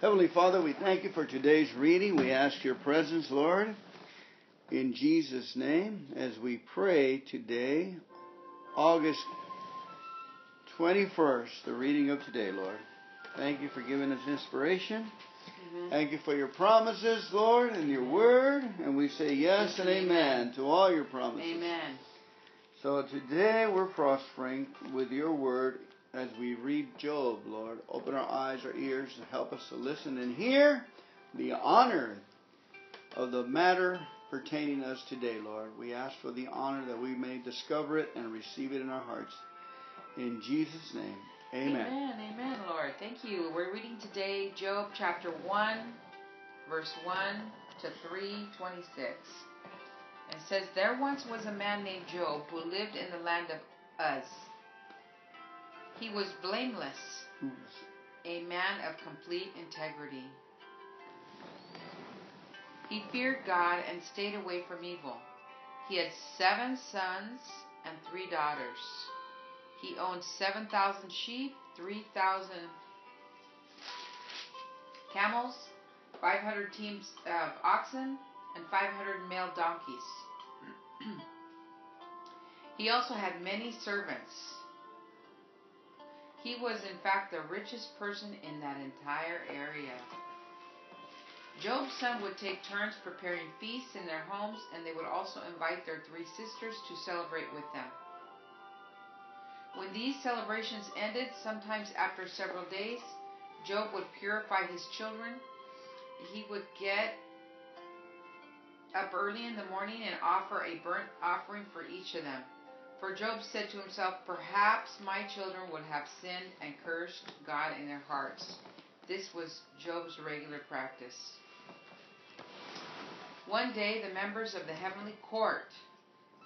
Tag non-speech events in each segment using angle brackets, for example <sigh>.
Heavenly Father, we thank you for today's reading. We ask your presence, Lord, in Jesus' name, as we pray today, August 21st, the reading of today, Lord. Thank you for giving us inspiration. Amen. Thank you for your promises, Lord, and your word. And we say yes, Yes and and amen, amen. to all your promises. Amen. So today we're prospering with your word as we read Job, Lord. Open our eyes, our ears, and help us to listen and hear the honor of the matter pertaining us today, Lord. We ask for the honor that we may discover it and receive it in our hearts. In Jesus' name, amen. Amen. Amen, Lord. Thank you. We're reading today Job chapter 1, verse 1 to 326. It says, There once was a man named Job who lived in the land of Uz. He was blameless, a man of complete integrity. He feared God and stayed away from evil. He had seven sons and three daughters. He owned 7,000 sheep, 3,000 camels, 500 teams of oxen, and 500 male donkeys. <clears throat> he also had many servants. He was, in fact, the richest person in that entire area. Job's son would take turns preparing feasts in their homes, and they would also invite their three sisters to celebrate with them. When these celebrations ended, sometimes after several days, Job would purify his children. He would get up early in the morning and offer a burnt offering for each of them. For Job said to himself, Perhaps my children would have sinned and cursed God in their hearts. This was Job's regular practice. One day, the members of the heavenly court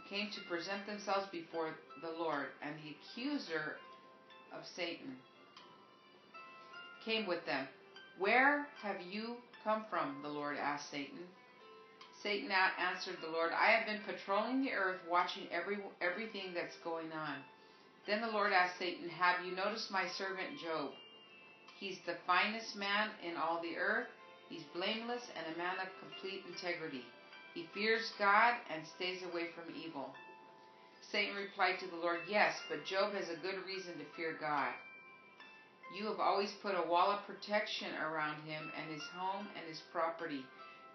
came to present themselves before the Lord, and the accuser of Satan came with them. Where have you come from? The Lord asked Satan. Satan answered the Lord, I have been patrolling the earth, watching every everything that's going on. Then the Lord asked Satan, Have you noticed my servant Job? He's the finest man in all the earth. He's blameless and a man of complete integrity. He fears God and stays away from evil. Satan replied to the Lord, Yes, but Job has a good reason to fear God. You have always put a wall of protection around him and his home and his property.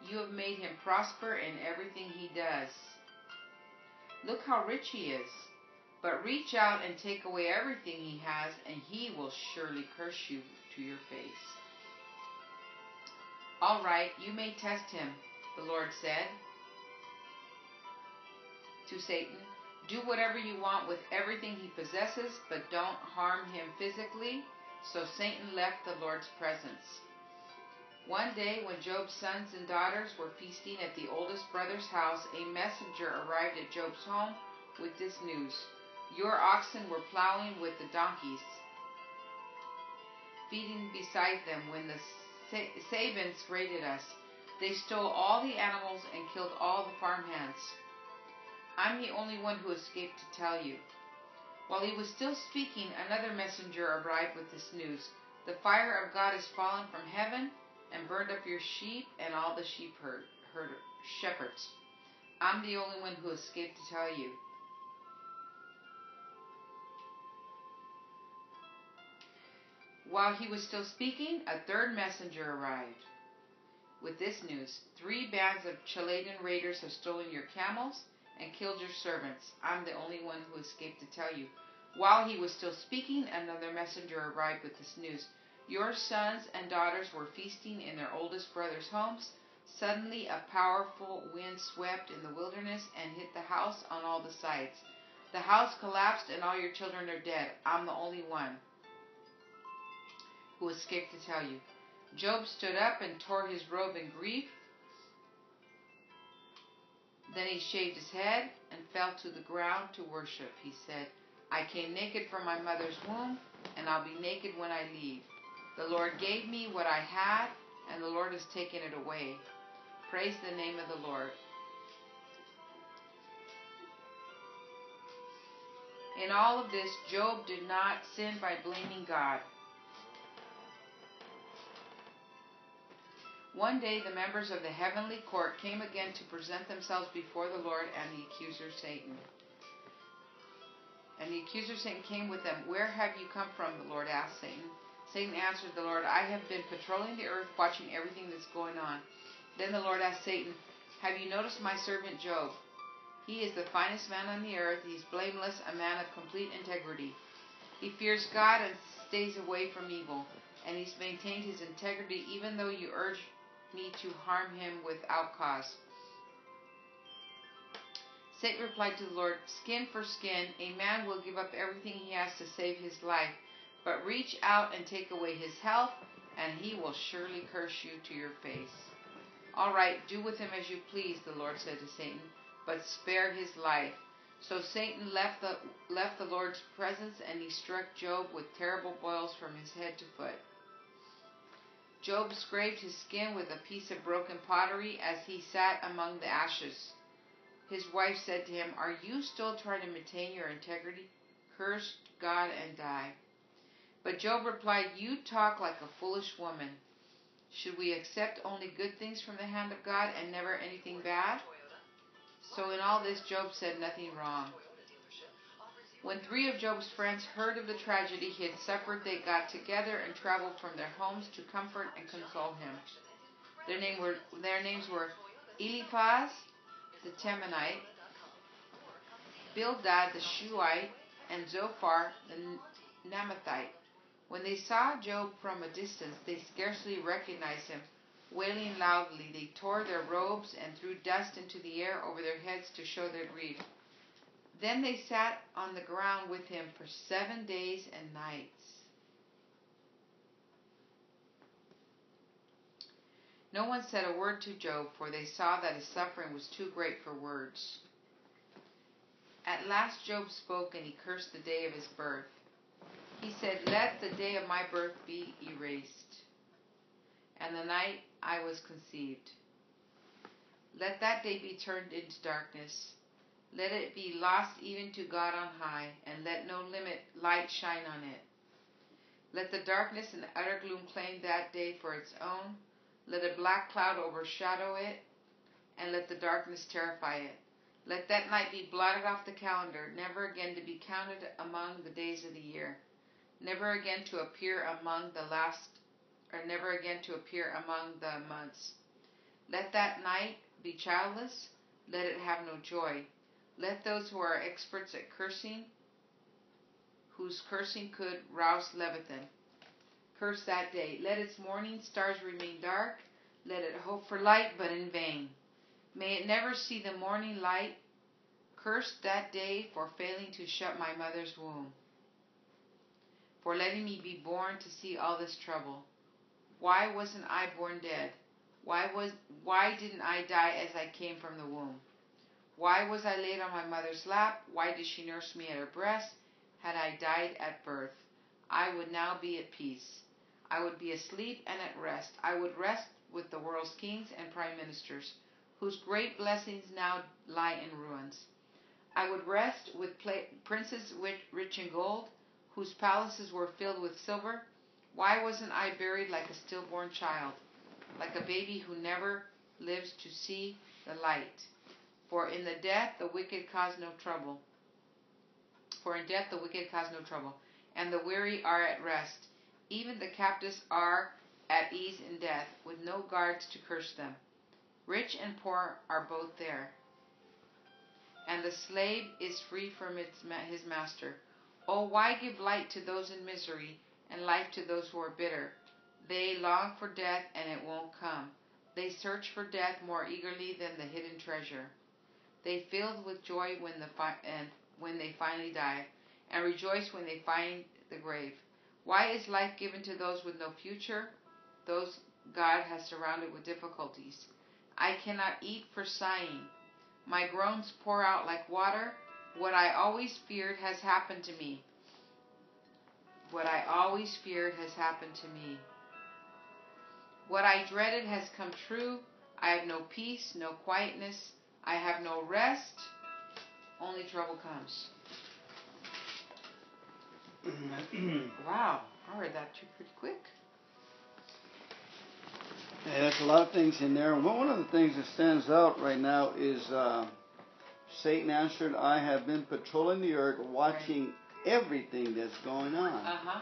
You have made him prosper in everything he does. Look how rich he is. But reach out and take away everything he has, and he will surely curse you to your face. All right, you may test him, the Lord said to Satan. Do whatever you want with everything he possesses, but don't harm him physically. So Satan left the Lord's presence. One day, when Job's sons and daughters were feasting at the oldest brother's house, a messenger arrived at Job's home with this news Your oxen were plowing with the donkeys, feeding beside them when the Sa- Sabeans raided us. They stole all the animals and killed all the farmhands. I'm the only one who escaped to tell you. While he was still speaking, another messenger arrived with this news The fire of God has fallen from heaven and burned up your sheep and all the sheep herd, herd, shepherds. I'm the only one who escaped to tell you. While he was still speaking, a third messenger arrived with this news Three bands of Chaldean raiders have stolen your camels and killed your servants. I'm the only one who escaped to tell you. While he was still speaking, another messenger arrived with this news Your sons and daughters were feasting in their oldest brother's homes. Suddenly, a powerful wind swept in the wilderness and hit the house on all the sides. The house collapsed, and all your children are dead. I'm the only one who escaped to tell you. Job stood up and tore his robe in grief. Then he shaved his head and fell to the ground to worship. He said, I came naked from my mother's womb, and I'll be naked when I leave. The Lord gave me what I had, and the Lord has taken it away. Praise the name of the Lord. In all of this, Job did not sin by blaming God. One day the members of the heavenly court came again to present themselves before the Lord and the accuser Satan. And the accuser Satan came with them. Where have you come from? The Lord asked Satan. Satan answered the Lord, I have been patrolling the earth, watching everything that's going on. Then the Lord asked Satan, Have you noticed my servant Job? He is the finest man on the earth. He's blameless, a man of complete integrity. He fears God and stays away from evil, and he's maintained his integrity even though you urge me to harm him without cause. Satan replied to the Lord, Skin for skin, a man will give up everything he has to save his life, but reach out and take away his health, and he will surely curse you to your face. All right, do with him as you please, the Lord said to Satan, but spare his life. So Satan left the, left the Lord's presence, and he struck Job with terrible boils from his head to foot. Job scraped his skin with a piece of broken pottery as he sat among the ashes. His wife said to him, Are you still trying to maintain your integrity? Curse God and die. But Job replied, You talk like a foolish woman. Should we accept only good things from the hand of God and never anything bad? So in all this, Job said nothing wrong. When three of Job's friends heard of the tragedy he had suffered, they got together and traveled from their homes to comfort and console him. Their, name were, their names were Eliphaz the Temanite, Bildad the Shuhite, and Zophar the Naamathite. When they saw Job from a distance, they scarcely recognized him. Wailing loudly, they tore their robes and threw dust into the air over their heads to show their grief. Then they sat on the ground with him for seven days and nights. No one said a word to Job, for they saw that his suffering was too great for words. At last Job spoke, and he cursed the day of his birth. He said, Let the day of my birth be erased, and the night I was conceived. Let that day be turned into darkness. Let it be lost even to God on high, and let no limit light shine on it. Let the darkness and utter gloom claim that day for its own, let a black cloud overshadow it, and let the darkness terrify it. Let that night be blotted off the calendar, never again to be counted among the days of the year, never again to appear among the last, or never again to appear among the months. Let that night be childless, let it have no joy. Let those who are experts at cursing, whose cursing could rouse Leviathan, curse that day. Let its morning stars remain dark. Let it hope for light, but in vain. May it never see the morning light. Curse that day for failing to shut my mother's womb, for letting me be born to see all this trouble. Why wasn't I born dead? Why was why didn't I die as I came from the womb? Why was I laid on my mother's lap? Why did she nurse me at her breast? Had I died at birth, I would now be at peace. I would be asleep and at rest. I would rest with the world's kings and prime ministers, whose great blessings now lie in ruins. I would rest with princes rich in gold, whose palaces were filled with silver. Why wasn't I buried like a stillborn child, like a baby who never lives to see the light? For in the death the wicked cause no trouble. For in death the wicked cause no trouble, and the weary are at rest. Even the captives are at ease in death, with no guards to curse them. Rich and poor are both there, and the slave is free from its, his master. Oh, why give light to those in misery, and life to those who are bitter? They long for death, and it won't come. They search for death more eagerly than the hidden treasure. They filled with joy when the fi- and when they finally die, and rejoice when they find the grave. Why is life given to those with no future? Those God has surrounded with difficulties. I cannot eat for sighing. My groans pour out like water. What I always feared has happened to me. What I always feared has happened to me. What I dreaded has come true. I have no peace, no quietness. I have no rest. Only trouble comes. <clears throat> wow, I read that too pretty quick. Yeah, there's a lot of things in there. One of the things that stands out right now is uh, Satan answered, I have been patrolling the earth, watching everything that's going on. Uh-huh.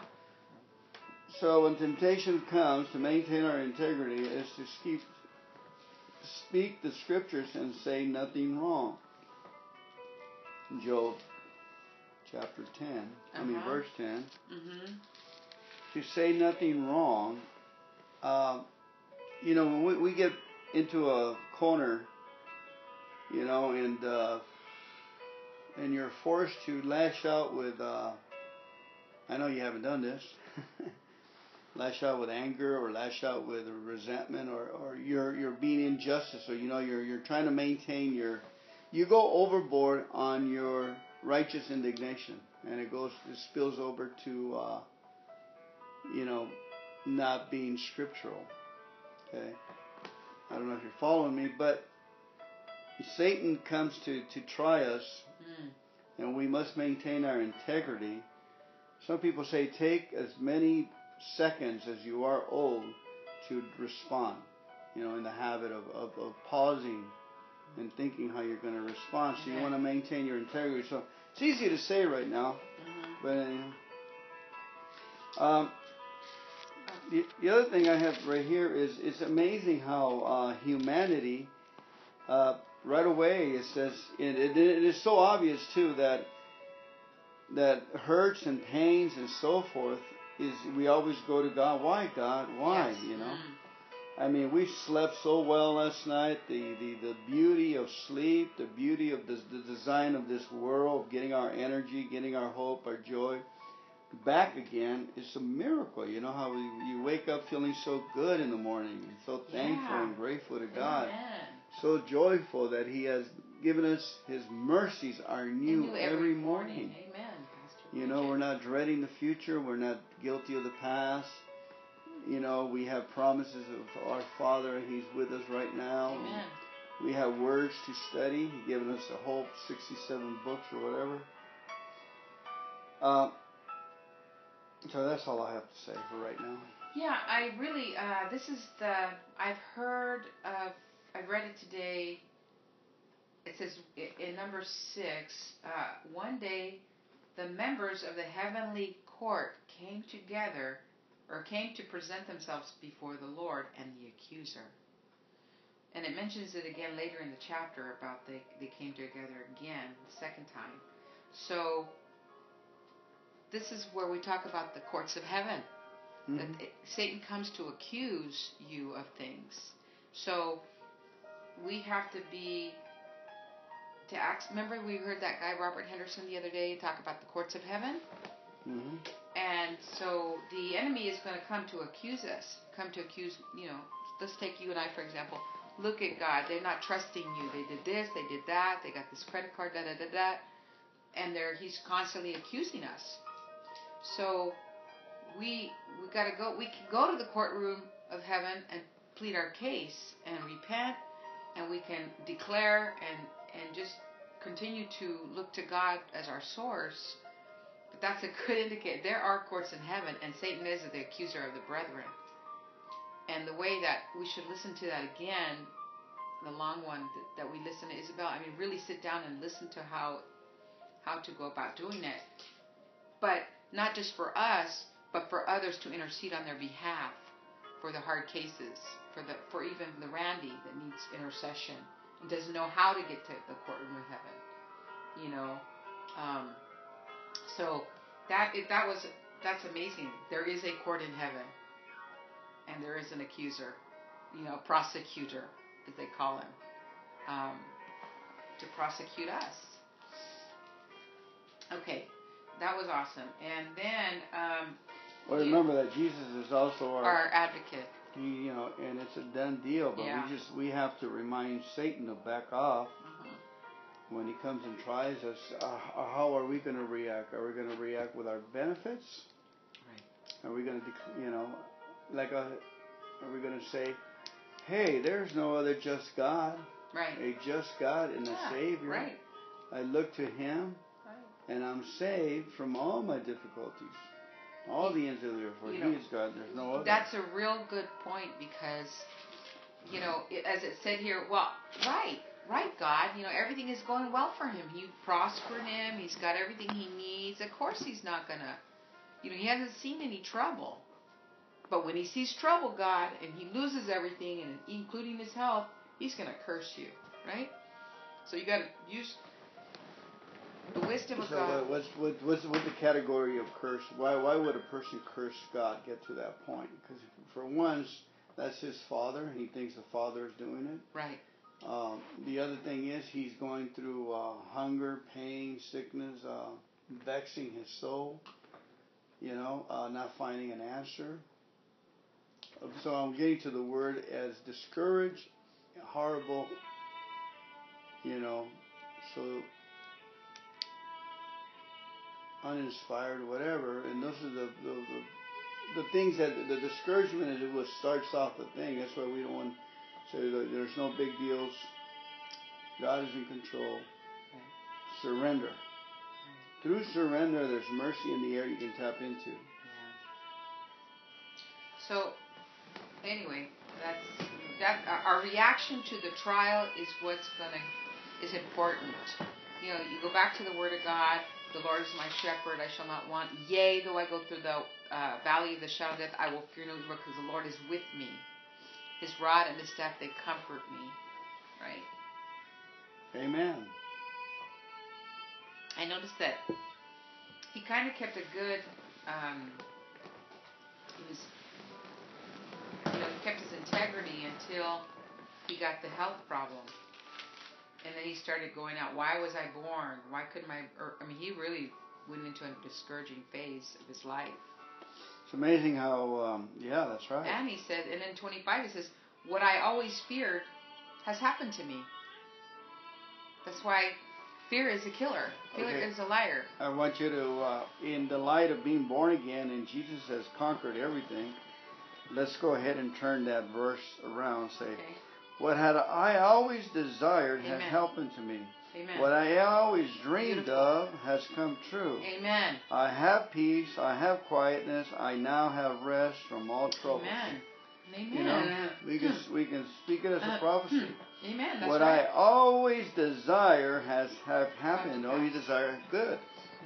So when temptation comes, to maintain our integrity is to speak, speak the scriptures and say nothing wrong. Job chapter 10, I mean Uh-huh. verse 10. Mm-hmm. To say nothing wrong, uh, you know, when we, we get into a corner, you know, and uh, and you're forced to lash out with, uh, I know you haven't done this, <laughs> lash out with anger or lash out with resentment or, or you're you're being injustice or you know you're you're trying to maintain your, you go overboard on your righteous indignation and it goes it spills over to, uh, you know, not being scriptural. Okay, I don't know if you're following me, but Satan comes to to try us Mm. and we must maintain our integrity. Some people say take as many seconds as you are old to respond. You know, in the habit of, of, of pausing and thinking how you're going to respond. So you want to maintain your integrity. So it's easy to say right now, Mm-hmm. but anyway. Um, the, the other thing I have right here is it's amazing how uh, humanity, uh, right away, it says, it, it, it is so obvious too that that hurts and pains and so forth is we always go to God. Why God? Why? Yes. You know. Mm. I mean, we slept so well last night. The, the, the beauty of sleep, the beauty of the, the design of this world, getting our energy, getting our hope, our joy back again is a miracle. You know how we, you wake up feeling so good in the morning and so thankful Yeah. and grateful to God. Amen. So joyful that He has given us His mercies are new, New every morning. Amen. Pastor You know, we're not dreading the future. We're not guilty of the past. You know, we have promises of our Father. He's with us right now. Amen. We have words to study. He's given us a whole 67 books or whatever. Uh, so that's all I have to say for right now. Yeah, I really. Uh, this is the. I've heard of. I read it today. It says in number six. Uh, one day, the members of the heavenly court came together, or came to present themselves before the Lord and the accuser. And it mentions it again later in the chapter about they they came together again the second time. So. This is where we talk about the courts of heaven that Mhm. it- Satan comes to accuse you of things. So we have to be to act. Remember, we heard that guy Robert Henderson the other day talk about the courts of heaven, Mhm. and so the enemy is going to come to accuse us. Come to accuse, you know. Let's take you and I for example. Look at God. They're not trusting you. They did this. They did that. They got this credit card. Da da da da. And they're he's constantly accusing us. So we we got to go we can go to the courtroom of heaven and plead our case and repent and we can declare and and just continue to look to God as our source but that's a good indicator. There are courts in heaven and Satan is the accuser of the brethren. And the way that we should listen to that again the long one that, we listen to Isabel I mean really sit down and listen to how how to go about doing it. But not just for us but for others to intercede on their behalf for the hard cases, for the for even the Randy that needs intercession and doesn't know how to get to the courtroom of heaven. You know, um, so that it, that was that's amazing. There is a court in heaven, and there is an accuser, you know, prosecutor as they call him, um, to prosecute us. Okay, that was awesome. And then um, Well, remember that Jesus is also our, our advocate. he, you know, and it's a done deal. But Yeah. we just we have to remind Satan to back off Mhm. when he comes and tries us. Uh, how are we going to react? Are we going to react with our benefits? Right. Are we going to, you know, like a, are we going to say, hey, there's no other just God, Right. a just God and a Savior. Right. I look to Him, Right. and I'm saved from all my difficulties, all the ends of the earth. For You He know, is God. There's no other. That's a real good point because you know, as it said here, well, right, right, God, you know, everything is going well for him. You prospered him. He's got everything he needs. Of course, he's not gonna, you know, he hasn't seen any trouble. But when he sees trouble, God, and he loses everything, and including his health, he's gonna curse you, right? So you gotta use the wisdom of So God. what, what's what, what's what's the category of curse? Why why would a person curse God get to that point? Because for once, that's his father. And he thinks the father is doing it. Right. Um, the other thing is he's going through uh, hunger, pain, sickness, uh, vexing his soul. You know, uh, not finding an answer. So I'm getting to the word as discouraged, horrible. You know, so uninspired, whatever. And those are the the, the, the things that the discouragement is what starts off the thing. That's why we don't want to say that there's no big deals. God is in control. Surrender. Through surrender, there's mercy in the air you can tap into. Yeah. So, anyway, that's that. Our reaction to the trial is what's gonna is important. You know, you go back to the Word of God. The Lord is my shepherd; I shall not want. Yea, though I go through the uh, valley of the shadow of death, I will fear no evil, because the Lord is with me. His rod and his staff they comfort me. Right. Amen. I noticed that he kind of kept a good. Um, he was, you know, he kept his integrity until he got the health problem, and then he started going out. Why was I born? Why couldn't I? Or, I mean, he really went into a discouraging phase of his life. It's amazing how, um, yeah, that's right. And he said, and then 25, he says, "What I always feared has happened to me." That's why fear is a killer. Fear Okay. is a liar. I want you to, uh, in the light of being born again and Jesus has conquered everything, let's go ahead and turn that verse around. Say, Okay. What had I always desired has happened to me. Amen. What I always dreamed Beautiful. of has come true. Amen. I have peace, I have quietness, I now have rest from all troubles. Amen. Amen. You know, we can we can speak it as a Uh, prophecy. Amen. That's What right. I always desire has have happened. Oh, you desire good.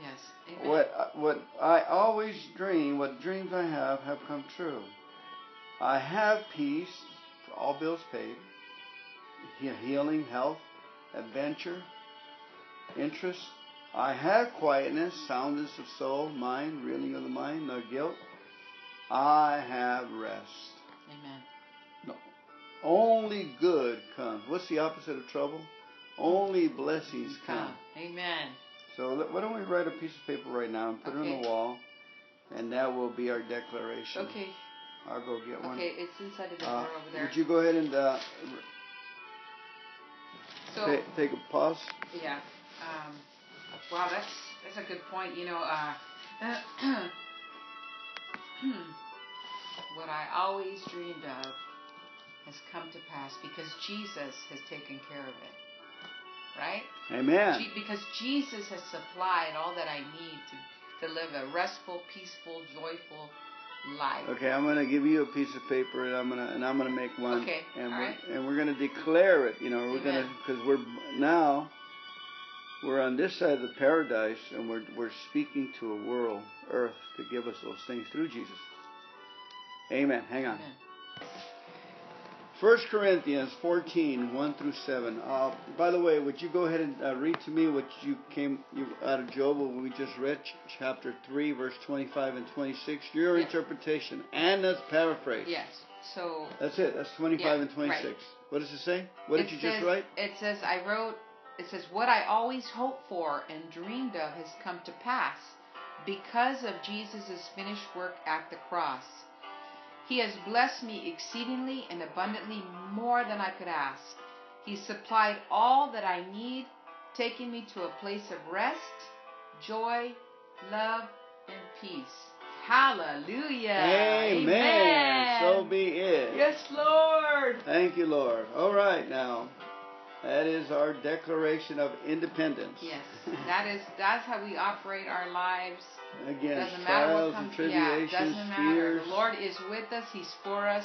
yes. Amen. What uh, what I always dream, what dreams I have, have come true. I have peace, all bills paid, healing, health, adventure, interest. I have quietness, soundness of soul, mind, reeling of the mind, no guilt. I have rest. Amen. Only good comes. What's the opposite of trouble? Only blessings come. Amen. So why don't we write a piece of paper right now and put it on the wall, and that will be our declaration. Okay. I'll go get one. Okay. It's inside of the Uh, drawer over there. would you go ahead and uh, so ta- take a pause? yeah. Um, wow. That's that's a good point. You know. Uh, <clears throat> what I always dreamed of has come to pass because Jesus has taken care of it. Right? Amen. Je- because Jesus has supplied all that I need to, to live a restful, peaceful, joyful life. Okay, I'm gonna give you a piece of paper, and I'm gonna and I'm gonna make one, Okay, and all we're right. and we're gonna declare it. You know, we're gonna because we're now we're on this side of the paradise, and we're we're speaking to a world, earth, to give us those things through Jesus. Amen. Hang on. Amen. 1 Corinthians 14, 1 through 7. Uh, by the way, would you go ahead and uh, read to me what you came you, out of Job, what we just read, ch- chapter 3, verse 25 and 26? Your interpretation. And that's paraphrase. Yes. So That's it. That's 25 Yeah, and 26. right. What does it say? What did you says, just write? It says I wrote. It says what I always hoped for and dreamed of has come to pass because of Jesus' finished work at the cross. He has blessed me exceedingly and abundantly more than I could ask. He supplied all that I need, taking me to a place of rest, joy, love, and peace. Hallelujah. Amen. So be it. Yes, Lord. Thank you, Lord. All right, now. That is our declaration of independence. Yes, <laughs> that is that's how we operate our lives. Against doesn't matter what trials and Yeah, doesn't matter. fears. The Lord is with us. He's for us.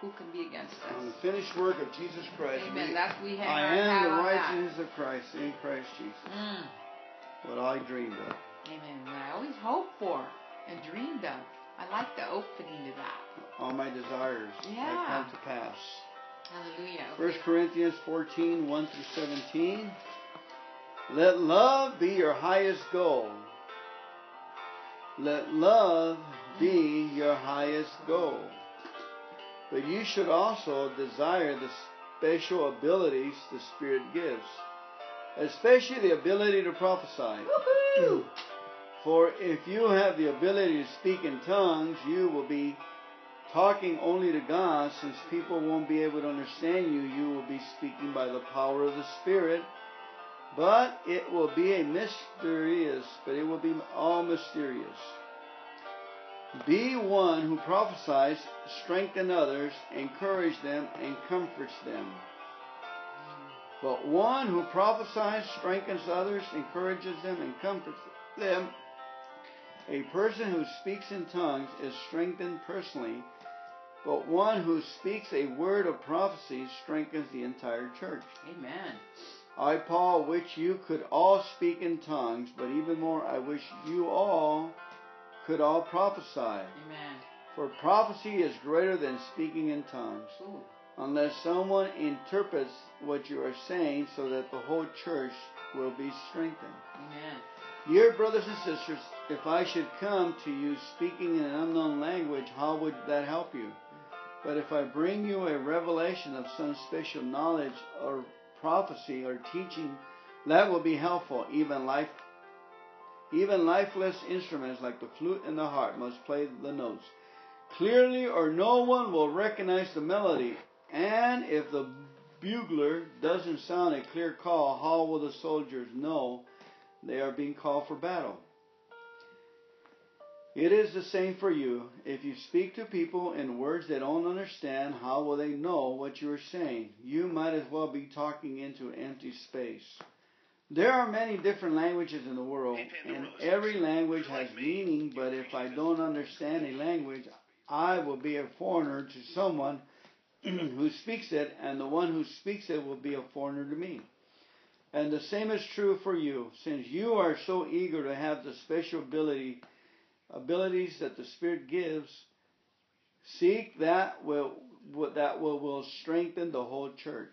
Who can be against us? On the finished work of Jesus Christ. Amen. we- That's we have. I am the righteousness of Christ in Christ Jesus. Mm. What I dreamed of. Amen. What I always hoped for and dreamed of. I like the opening to that. All my desires Yeah. have come to pass. Hallelujah. 1 Corinthians 14, 1 through 17. Let love be your highest goal. Let love be your highest goal. But you should also desire the special abilities the Spirit gives, especially the ability to prophesy. Woohoo! For if you have the ability to speak in tongues, you will be talking only to God, since people won't be able to understand you. You will be speaking by the power of the Spirit. But it will be a mysterious, but it will be all mysterious. Be one who prophesies, strengthen others, encourage them, and comforts them. But one who prophesies, strengthens others, encourages them, and comforts them. A person who speaks in tongues is strengthened personally, but one who speaks a word of prophecy strengthens the entire church. Amen. I, Paul, wish you could all speak in tongues, but even more, I wish you all could all prophesy. Amen. For prophecy is greater than speaking in tongues, Ooh. unless someone interprets what you are saying so that the whole church will be strengthened. Amen. Dear brothers and sisters, if I should come to you speaking in an unknown language, how would that help you? But if I bring you a revelation of some special knowledge or prophecy or teaching, that will be helpful. Even life, even lifeless instruments like the flute and the harp must play the notes clearly, or no one will recognize the melody. And if the bugler doesn't sound a clear call, how will the soldiers know they are being called for battle? It is the same for you. If you speak to people in words they don't understand, how will they know what you are saying? You might as well be talking into empty space. There are many different languages in the world, and every language has meaning, but if I don't understand a language, I will be a foreigner to someone <clears throat> who speaks it, and the one who speaks it will be a foreigner to me. And the same is true for you, since you are so eager to have the special ability abilities that the Spirit gives, seek that will that will, will strengthen the whole church.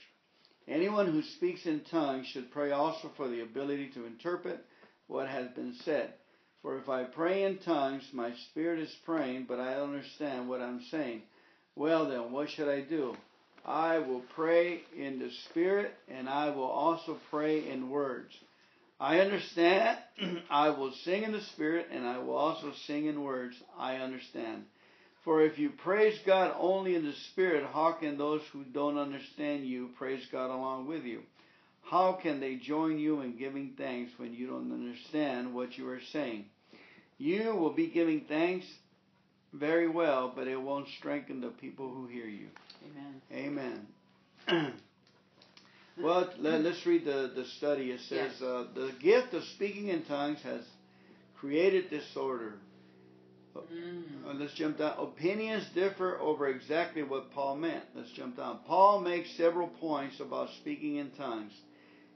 Anyone who speaks in tongues should pray also for the ability to interpret what has been said. For if I pray in tongues, my spirit is praying, but I don't understand what I'm saying. Well, then, what should I do? I will pray in the spirit, and I will also pray in words. I understand. <clears throat> I will sing in the spirit, and I will also sing in words. I understand. For if you praise God only in the spirit, how can those who don't understand you praise God along with you? How can they join you in giving thanks when you don't understand what you are saying? You will be giving thanks very well, but it won't strengthen the people who hear you. Amen. Amen. <clears throat> well, let, us read the, the study. It says uh, the gift of speaking in tongues has created disorder. Mm. Uh, let's jump down. Opinions differ over exactly what Paul meant. Let's jump down. Paul makes several points about speaking in tongues.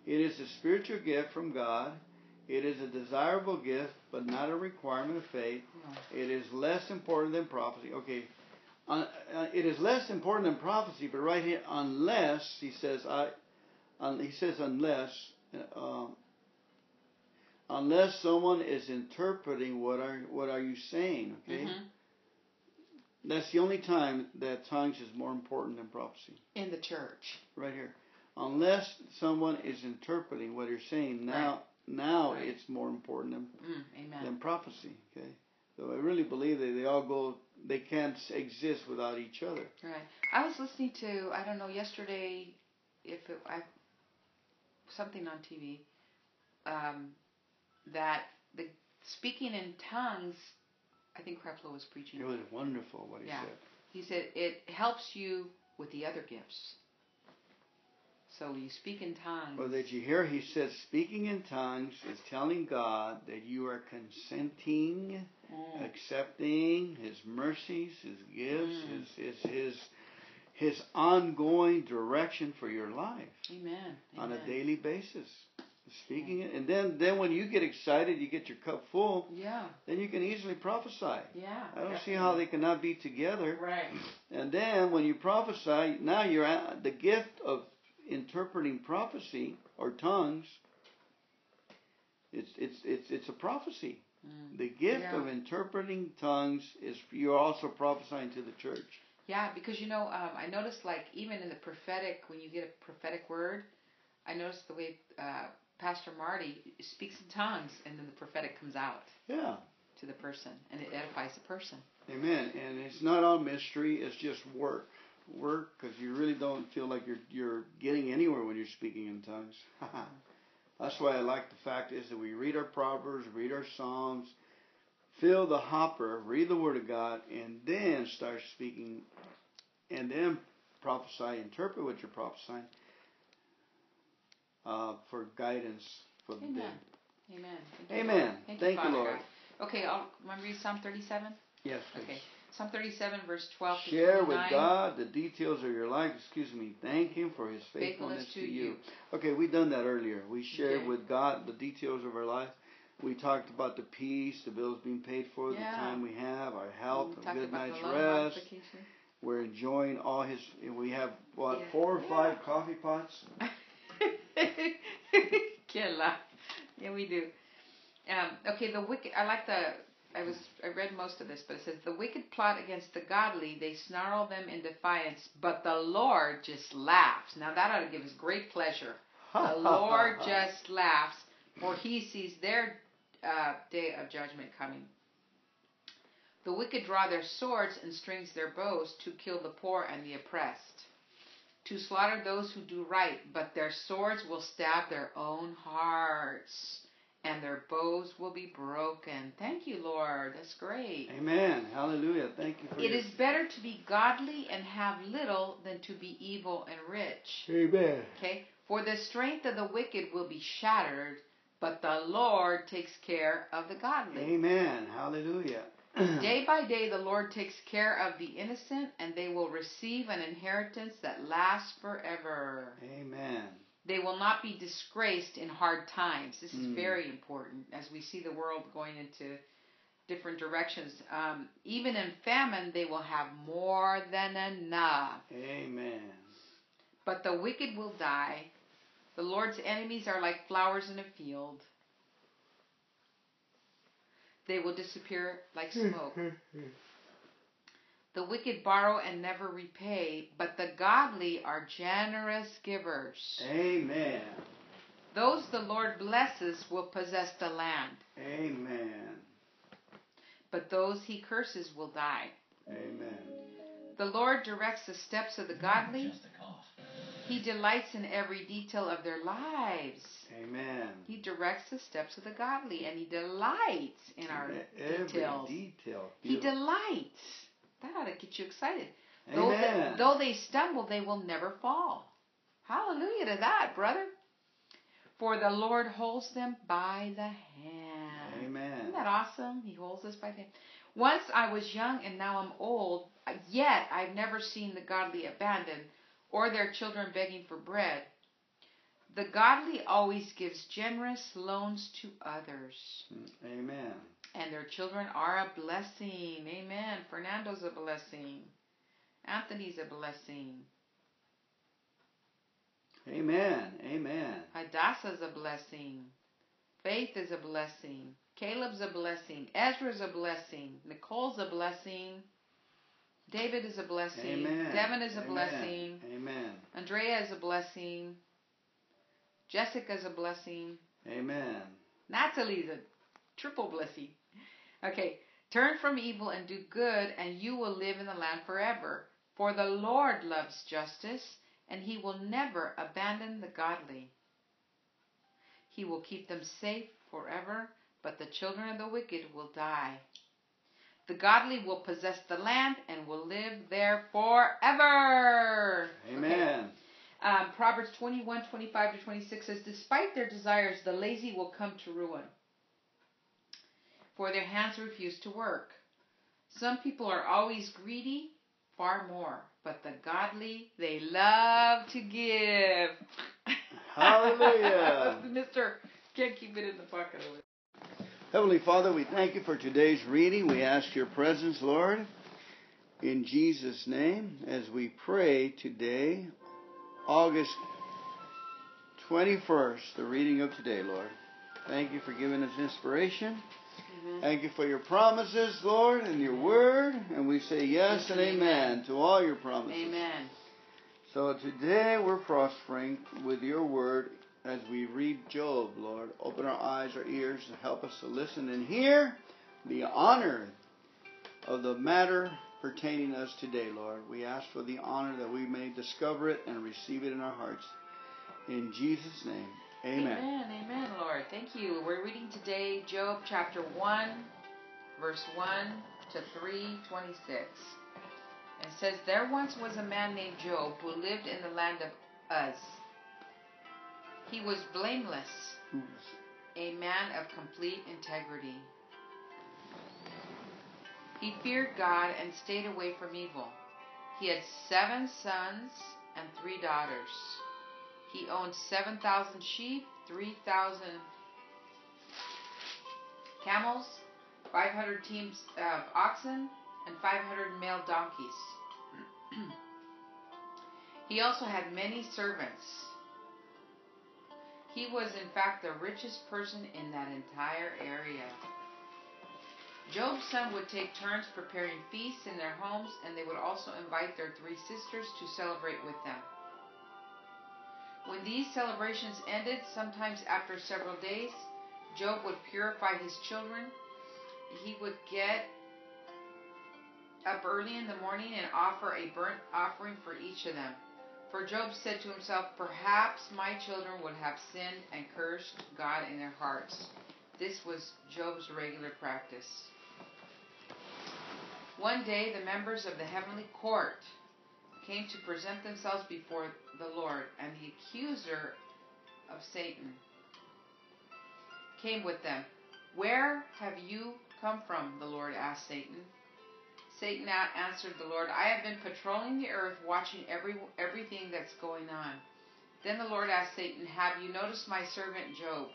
It is a spiritual gift from God. It is a desirable gift, but not a requirement of faith. No. It is less important than prophecy. Okay. Uh, uh, it is less important than prophecy, but right here, unless he says, I, he says unless, uh, unless someone is interpreting what are what are you saying? Okay, Mhm. that's the only time that tongues is more important than prophecy. In the church. Right here, unless someone is interpreting what you're saying, now now Right. it's more important than Mm. Amen. than prophecy. Okay, so I really believe that they all go, they can't exist without each other. Right. I was listening to I don't know yesterday if it, I something on TV um, that the speaking in tongues. I think Creflo was preaching. It was wonderful what he Yeah. said. He said it helps you with the other gifts. So you speak in tongues. Well, did you hear? He said, speaking in tongues is telling God that you are consenting, Mm. accepting His mercies, His gifts, Mm. His, His His His ongoing direction for your life Amen. on a daily basis. Speaking it, and then then when you get excited, you get your cup full. Yeah. Then you can easily prophesy. Yeah. I don't see how they cannot be together. Right. And then when you prophesy, now you're at the gift of interpreting prophecy or tongues. It's it's it's it's a prophecy. Mm. The gift Yeah. of interpreting tongues is you're also prophesying to the church. Yeah, because you know, um, I noticed like even in the prophetic, when you get a prophetic word, I noticed the way uh, Pastor Marty speaks in tongues, and then the prophetic comes out Yeah. to the person, and it edifies the person. Amen. And it's not all mystery. It's just work. Work because you really don't feel like you're you're getting anywhere when you're speaking in tongues. <laughs> That's why I like the fact is that we read our proverbs, read our psalms, fill the hopper, read the word of God, and then start speaking, and then prophesy, interpret what you're prophesying uh, for guidance for the Amen. day. Amen. Thank you, Amen. Lord. Thank, Thank you, Lord. God. Okay, I'll, want to read Psalm 37? Yes. please. Okay. Psalm 37, verse 12 Share 29. with God the details of your life. Excuse me. Thank Him for His faithfulness, to you. Okay, we done that earlier. We shared Okay. with God the details of our life. We talked about the peace, the bills being paid for, Yeah. the time we have, our health, We a good night's rest. We're enjoying all His. We have what Yeah. four or Yeah. five coffee pots. <laughs> Yeah, we do. Um, okay, the wicked. I like the. I was. I read most of this, but it says the wicked plot against the godly. They snarl them in defiance, but the Lord just laughs. Now that ought to give us great pleasure. The <laughs> Lord just laughs, for He sees their uh, day of judgment coming. The wicked draw their swords and strings their bows to kill the poor and the oppressed to slaughter those who do right, but their swords will stab their own hearts, and their bows will be broken. Thank you, Lord. That's great. Amen. Hallelujah. Thank you for It your- is better to be godly and have little than to be evil and rich. Amen. Okay? For the strength of the wicked will be shattered, but the Lord takes care of the godly. Amen. Hallelujah. <clears throat> Day by day, the Lord takes care of the innocent, and they will receive an inheritance that lasts forever. Amen. They will not be disgraced in hard times. This is Mm. very important as we see the world going into different directions. Um, even in famine, they will have more than enough. Amen. But the wicked will die. The Lord's enemies are like flowers in a field. They will disappear like hmm, smoke. Hmm, hmm. The wicked borrow and never repay, but the godly are generous givers. Amen. Those the Lord blesses will possess the land, Amen. but those he curses will die. Amen. The Lord directs the steps of the godly. He delights in every detail of their lives. Amen. He directs the steps of the godly, and he delights in our Every details. detail. He delights. That ought to get you excited. Though, they, though they stumble, they will never fall. Hallelujah to that, brother. For the Lord holds them by the hand. Amen. Isn't that awesome? He holds us by the hand. Once I was young and now I'm old, yet I've never seen the godly abandoned or their children begging for bread. The godly always gives generous loans to others, Amen. and their children are a blessing. Amen. Fernando's a blessing. Anthony's a blessing. Amen. Amen. Hadassah's a blessing. Faith is a blessing. Caleb's a blessing. Ezra's a blessing. Nicole's a blessing. David is a blessing. Amen. Devin is a Amen. blessing. Amen. Andrea is a blessing. Jessica is a blessing. Amen. Natalie's a triple blessing. Okay, turn from evil and do good, and you will live in the land forever. For the Lord loves justice, and he will never abandon the godly. He will keep them safe forever, but the children of the wicked will die. The godly will possess the land and will live there forever. Okay. Amen. Um, Proverbs 21, 25 to 26 says, Despite their desires, the lazy will come to ruin, for their hands refuse to work. Some people are always greedy, far more, but the godly, they love to give. <laughs> Hallelujah. <laughs> Mister, can't keep it in the pocket. Heavenly Father, we thank you for today's reading. We ask your presence, Lord, in Jesus' name, as we pray today, August 21st, the reading of today, Lord. Thank you for giving us inspiration. Amen. Thank you for your promises, Lord, and your word. And we say yes Yes and and amen amen. to all your promises. Amen. So today we're prospering with your word as we read Job, Lord. Open our eyes, our ears, and help us to listen and hear the honor of the matter pertaining us today, Lord. We ask for the honor that we may discover it and receive it in our hearts. In Jesus' name, amen. Amen. Amen, Lord. Thank you. We're reading today Job chapter 1, verse 1 to 326. It says, There once was a man named Job who lived in the land of Uz. He was blameless, a man of complete integrity. He feared God and stayed away from evil. He had seven sons and three daughters. He owned 7,000 sheep, 3,000 camels, 500 teams of oxen, and 500 male donkeys. <clears throat> he also had many servants. He was, in fact, the richest person in that entire area. Job's son would take turns preparing feasts in their homes, and they would also invite their three sisters to celebrate with them. When these celebrations ended, sometimes after several days, Job would purify his children. He would get up early in the morning and offer a burnt offering for each of them. For Job said to himself, Perhaps my children would have sinned and cursed God in their hearts. This was Job's regular practice. One day, the members of the heavenly court came to present themselves before the Lord, and the accuser of Satan came with them. Where have you come from? The Lord asked Satan. Satan answered the Lord, I have been patrolling the earth, watching every, everything that's going on. Then the Lord asked Satan, Have you noticed my servant Job?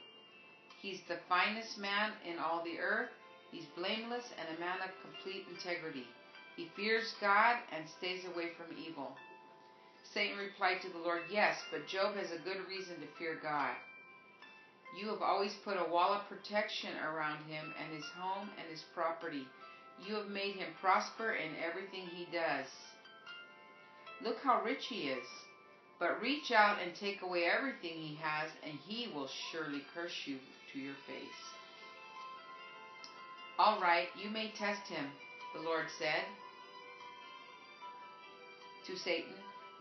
He's the finest man in all the earth. He's blameless and a man of complete integrity. He fears God and stays away from evil. Satan replied to the Lord, Yes, but Job has a good reason to fear God. You have always put a wall of protection around him and his home and his property. You have made him prosper in everything he does. Look how rich he is. But reach out and take away everything he has, and he will surely curse you to your face. All right, you may test him, the Lord said to Satan.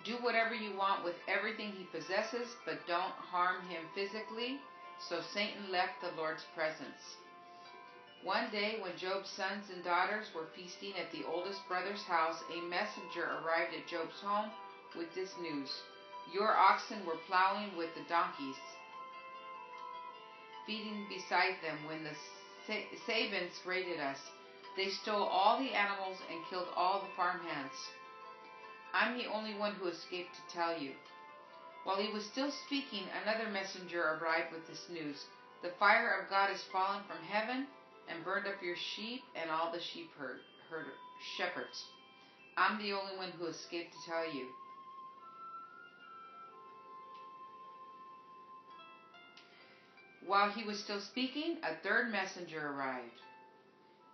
Do whatever you want with everything he possesses, but don't harm him physically. So Satan left the Lord's presence. One day, when Job's sons and daughters were feasting at the oldest brother's house, a messenger arrived at Job's home with this news Your oxen were plowing with the donkeys, feeding beside them when the Sabeans raided us. They stole all the animals and killed all the farmhands. I'm the only one who escaped to tell you. While he was still speaking, another messenger arrived with this news. The fire of God has fallen from heaven burned up your sheep and all the sheep herd, herd, shepherds. I'm the only one who escaped to tell you. While he was still speaking, a third messenger arrived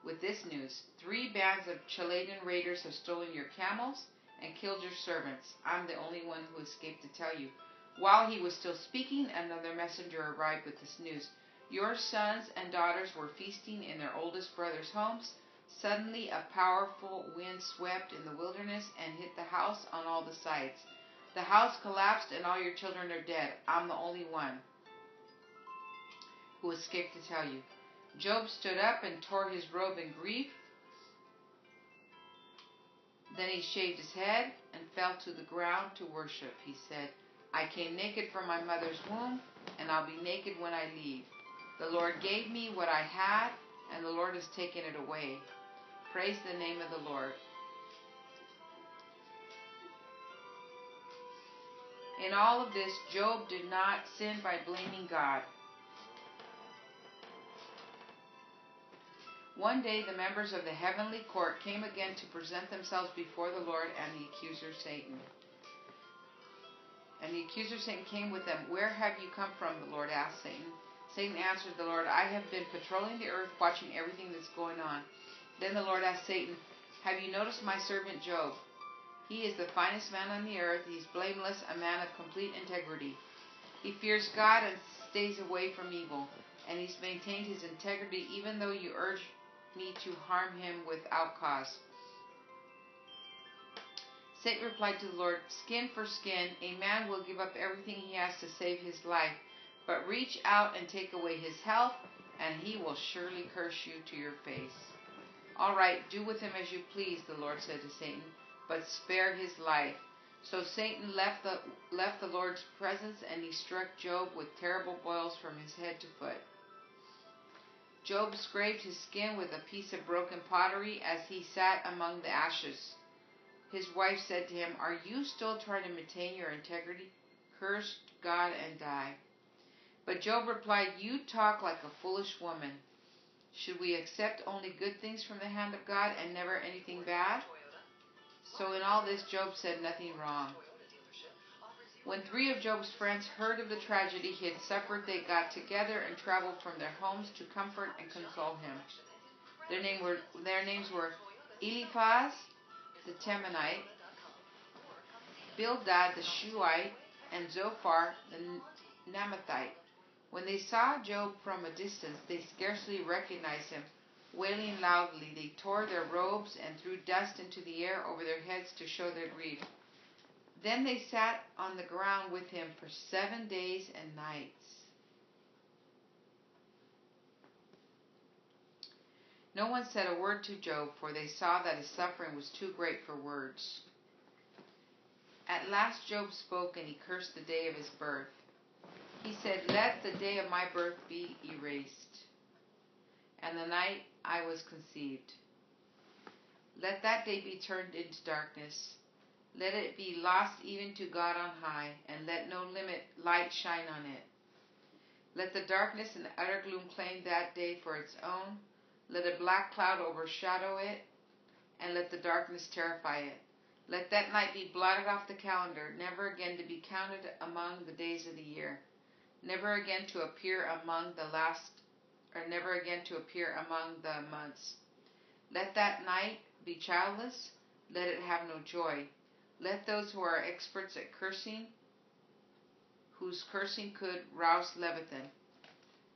with this news. Three bands of Chaldean raiders have stolen your camels and killed your servants. I'm the only one who escaped to tell you. While he was still speaking, another messenger arrived with this news. Your sons and daughters were feasting in their oldest brother's homes. Suddenly, a powerful wind swept in the wilderness and hit the house on all the sides. The house collapsed, and all your children are dead. I'm the only one who escaped to tell you. Job stood up and tore his robe in grief. Then he shaved his head and fell to the ground to worship. He said, I came naked from my mother's womb, and I'll be naked when I leave. The Lord gave me what I had, and the Lord has taken it away. Praise the name of the Lord. In all of this, Job did not sin by blaming God. One day, the members of the heavenly court came again to present themselves before the Lord and the accuser Satan. And the accuser Satan came with them. Where have you come from? The Lord asked Satan. Satan answered the Lord, I have been patrolling the earth, watching everything that's going on. Then the Lord asked Satan, Have you noticed my servant Job? He is the finest man on the earth. He's blameless, a man of complete integrity. He fears God and stays away from evil, and he's maintained his integrity even though you urge me to harm him without cause. Satan replied to the Lord, Skin for skin, a man will give up everything he has to save his life, but reach out and take away his health, and he will surely curse you to your face. All right, do with him as you please, the Lord said to Satan, but spare his life. So Satan left the, left the Lord's presence, and he struck Job with terrible boils from his head to foot. Job scraped his skin with a piece of broken pottery as he sat among the ashes. His wife said to him, Are you still trying to maintain your integrity? Curse God and die. But Job replied, You talk like a foolish woman. Should we accept only good things from the hand of God and never anything bad? So in all this, Job said nothing wrong. When three of Job's friends heard of the tragedy he had suffered, they got together and traveled from their homes to comfort and console him. Their, name were, their names were Eliphaz the Temanite, Bildad the Shuhite, and Zophar the Naamathite. When they saw Job from a distance, they scarcely recognized him. Wailing loudly, they tore their robes and threw dust into the air over their heads to show their grief. Then they sat on the ground with him for seven days and nights. No one said a word to Job, for they saw that his suffering was too great for words. At last Job spoke, and he cursed the day of his birth. He said, Let the day of my birth be erased, and the night I was conceived. Let that day be turned into darkness let it be lost even to God on high, and let no limit light shine on it. Let the darkness and utter gloom claim that day for its own. Let a black cloud overshadow it, and let the darkness terrify it. Let that night be blotted off the calendar, never again to be counted among the days of the year, never again to appear among the last, or never again to appear among the months. Let that night be childless, let it have no joy. Let those who are experts at cursing, whose cursing could rouse Leviathan,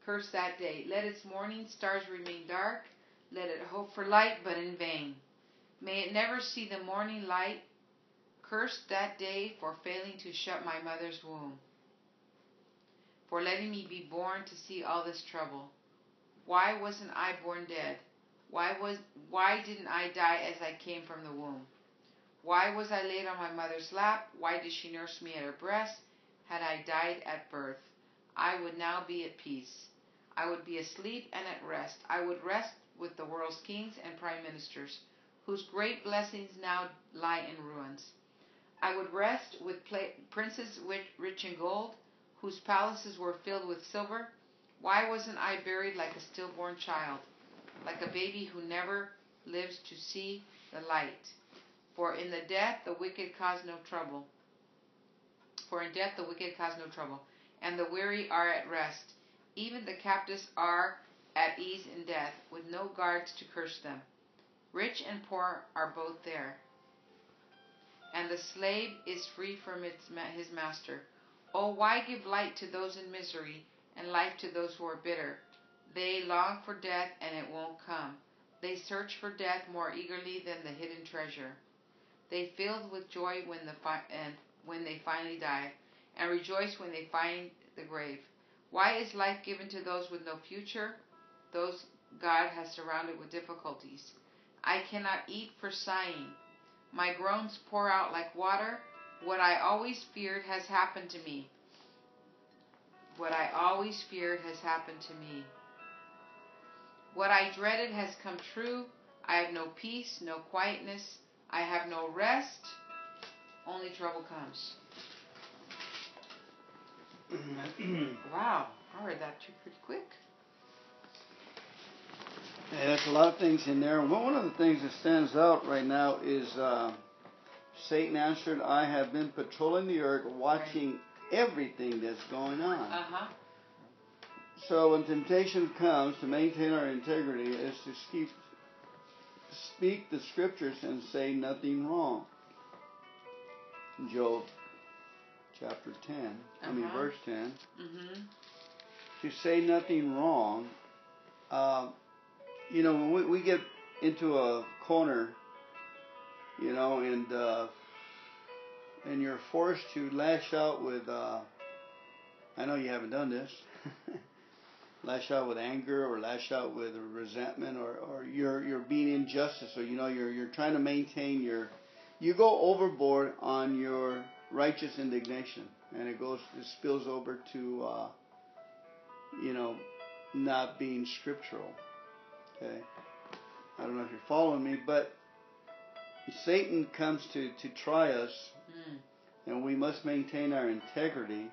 curse that day. Let its morning stars remain dark. Let it hope for light, but in vain. May it never see the morning light. Curse that day for failing to shut my mother's womb, for letting me be born to see all this trouble. Why wasn't I born dead? Why was why didn't I die as I came from the womb? Why was I laid on my mother's lap? Why did she nurse me at her breast? Had I died at birth, I would now be at peace. I would be asleep and at rest. I would rest with the world's kings and prime ministers, whose great blessings now lie in ruins. I would rest with princes rich in gold, whose palaces were filled with silver. Why wasn't I buried like a stillborn child, like a baby who never lives to see the light? For in the death the wicked cause no trouble. For in death the wicked cause no trouble, and the weary are at rest. Even the captives are at ease in death, with no guards to curse them. Rich and poor are both there, and the slave is free from its, his master. Oh, why give light to those in misery, and life to those who are bitter? They long for death, and it won't come. They search for death more eagerly than the hidden treasure. They filled with joy when the fi- and when they finally die, and rejoice when they find the grave. Why is life given to those with no future? Those God has surrounded with difficulties. I cannot eat for sighing. My groans pour out like water. What I always feared has happened to me. What I always feared has happened to me. What I dreaded has come true. I have no peace, no quietness, I have no rest, only trouble comes. <clears throat> wow, I read that too pretty quick. Yeah, there's a lot of things in there. One of the things that stands out right now is uh, Satan answered, I have been patrolling the earth, watching everything that's going on. Uh-huh. So when temptation comes, to maintain our integrity is to keep, speak the scriptures and say nothing wrong. Job chapter 10, uh-huh. I mean uh-huh. verse 10. Mm-hmm. To say nothing wrong. Uh, you know, when we, we, get into a corner, you know, and uh, and you're forced to lash out with, uh, I know you haven't done this, <laughs> lash out with anger or lash out with resentment or, or you're you're being injustice or you know you're you're trying to maintain your you go overboard on your righteous indignation and it goes it spills over to uh, you know not being scriptural okay? I don't know if you're following me but satan comes to to try us mm. and we must maintain our integrity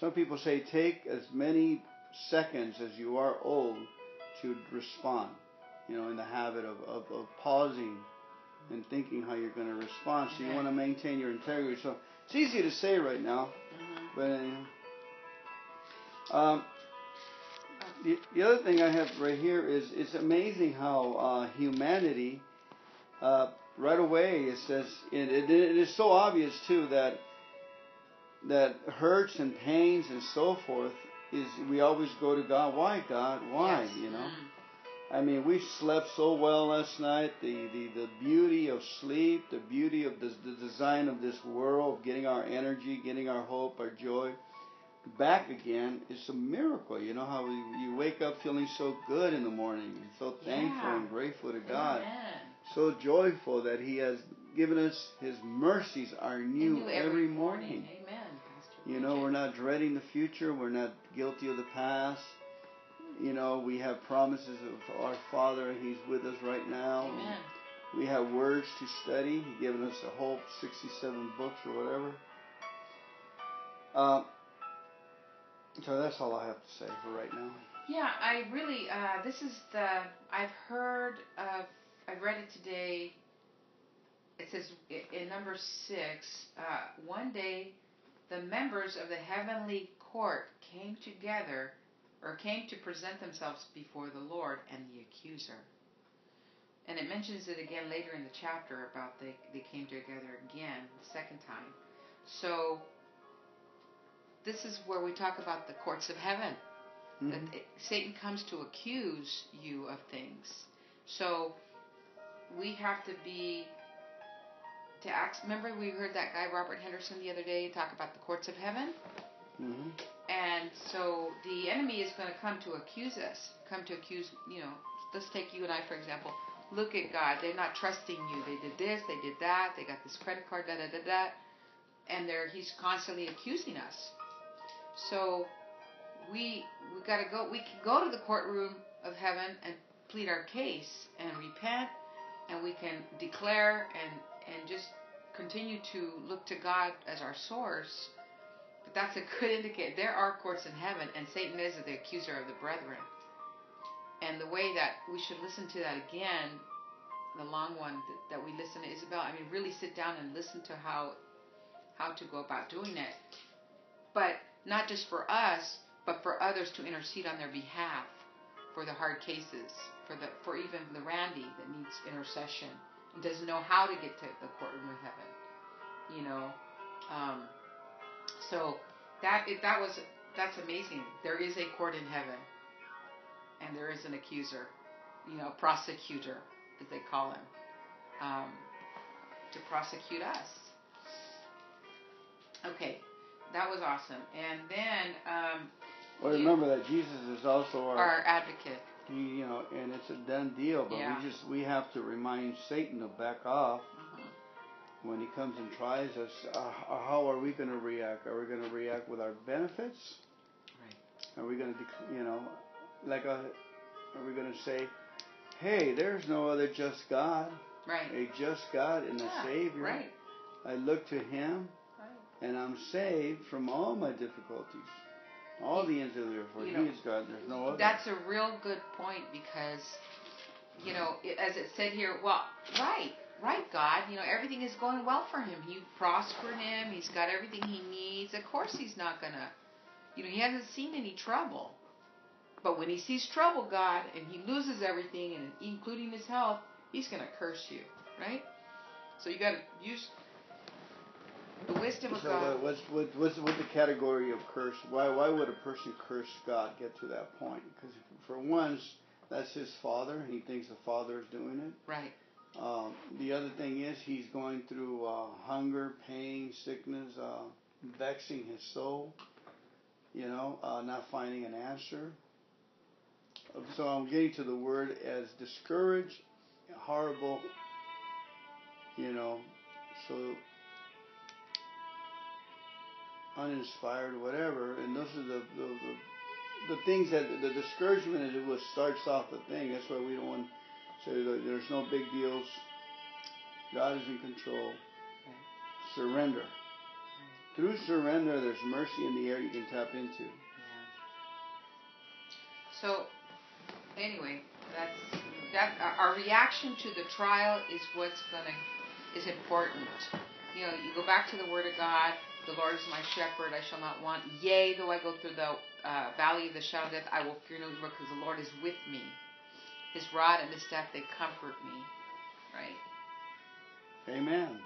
some people say take as many seconds as you are old to respond. You know, in the habit of, of, of pausing and thinking how you're going to respond. So you want to maintain your integrity. So it's easy to say right now, mm-hmm. but anyway. Um, the, the other thing I have right here is it's amazing how uh, humanity, uh, right away, it says, it, it, it is so obvious too that that hurts and pains and so forth is we always go to God. Why, God? Why? Yes. You know. Mm. I mean, we slept so well last night. The, the, the beauty of sleep, the beauty of the, the design of this world, getting our energy, getting our hope, our joy back again is a miracle. You know how we, you wake up feeling so good in the morning and so thankful yeah. and grateful to God. Amen. So joyful that He has given us His mercies are new, new every, every morning. morning. Amen. You know, we're not dreading the future. We're not guilty of the past. You know, we have promises of our Father, and He's with us right now. Amen. We have words to study. He's given us a whole 67 books or whatever. Uh, so that's all I have to say for right now. Yeah, I really, uh, this is the, I've heard of, I read it today. It says in number six, uh, one day the members of the heavenly court came together or came to present themselves before the Lord and the accuser. And it mentions it again later in the chapter about they, they came together again the second time. So this is where we talk about the courts of heaven. Mm-hmm. That it, Satan comes to accuse you of things. So we have to be to ask. Remember, we heard that guy Robert Henderson the other day talk about the courts of heaven. Mm-hmm. And so the enemy is going to come to accuse us, come to accuse. You know, let's take you and I for example. Look at God; they're not trusting you. They did this, they did that, they got this credit card, da da da da, and they're he's constantly accusing us. So we we got to go. We can go to the courtroom of heaven and plead our case and repent, and we can declare and and just continue to look to God as our source, but that's a good indicator. There are courts in heaven, and Satan is the accuser of the brethren. And the way that we should listen to that again, the long one that, we listen to Isabel, I mean, really sit down and listen to how how to go about doing it. But not just for us, but for others to intercede on their behalf for the hard cases, for the for even the Randy that needs intercession and doesn't know how to get to the courtroom of heaven. You know, um, so that it, that was that's amazing. There is a court in heaven, and there is an accuser, you know, prosecutor as they call him, um, to prosecute us. Okay, that was awesome. And then. Um, well, remember that Jesus is also our, our advocate. He, you know, and it's a done deal. But yeah. we just we have to remind Satan to back off uh-huh. when he comes and tries us. Uh, how are we going to react? Are we going to react with our benefits? Right. Are we going to, you know, like a, are we going to say, hey, there's no other just God. Right. A just God and yeah, a Savior. Right. I look to Him. Right. and I'm saved from all my difficulties. All the ends of the earth, for You He is God. There's no other. That's a real good point because, you know, as it said here, well, right, right, God, you know, everything is going well for him. You prospered him. He's got everything he needs. Of course, he's not gonna, you know, he hasn't seen any trouble. But when he sees trouble, God, and he loses everything, and including his health, he's gonna curse you, right? So you gotta use the wisdom of So God. what, what's what, what's what's the category of curse? Why why would a person curse God get to that point? Because for once, that's his father. And he thinks the father is doing it. Right. Um, the other thing is he's going through uh, hunger, pain, sickness, uh, vexing his soul. You know, uh, not finding an answer. So I'm getting to the word as discouraged, horrible. You know, so uninspired, whatever. And those are the the, the, the things that the discouragement is what starts off the thing. That's why we don't want to say that there's no big deals. God is in control. Surrender. Through surrender, there's mercy in the air you can tap into. Yeah. So, anyway, that's that. Our our reaction to the trial is what's gonna is important. You know, you go back to the Word of God. The Lord is my shepherd; I shall not want. Yea, though I go through the uh, valley of the shadow of death, I will fear no evil, because the Lord is with me. His rod and his staff they comfort me. Right. Amen.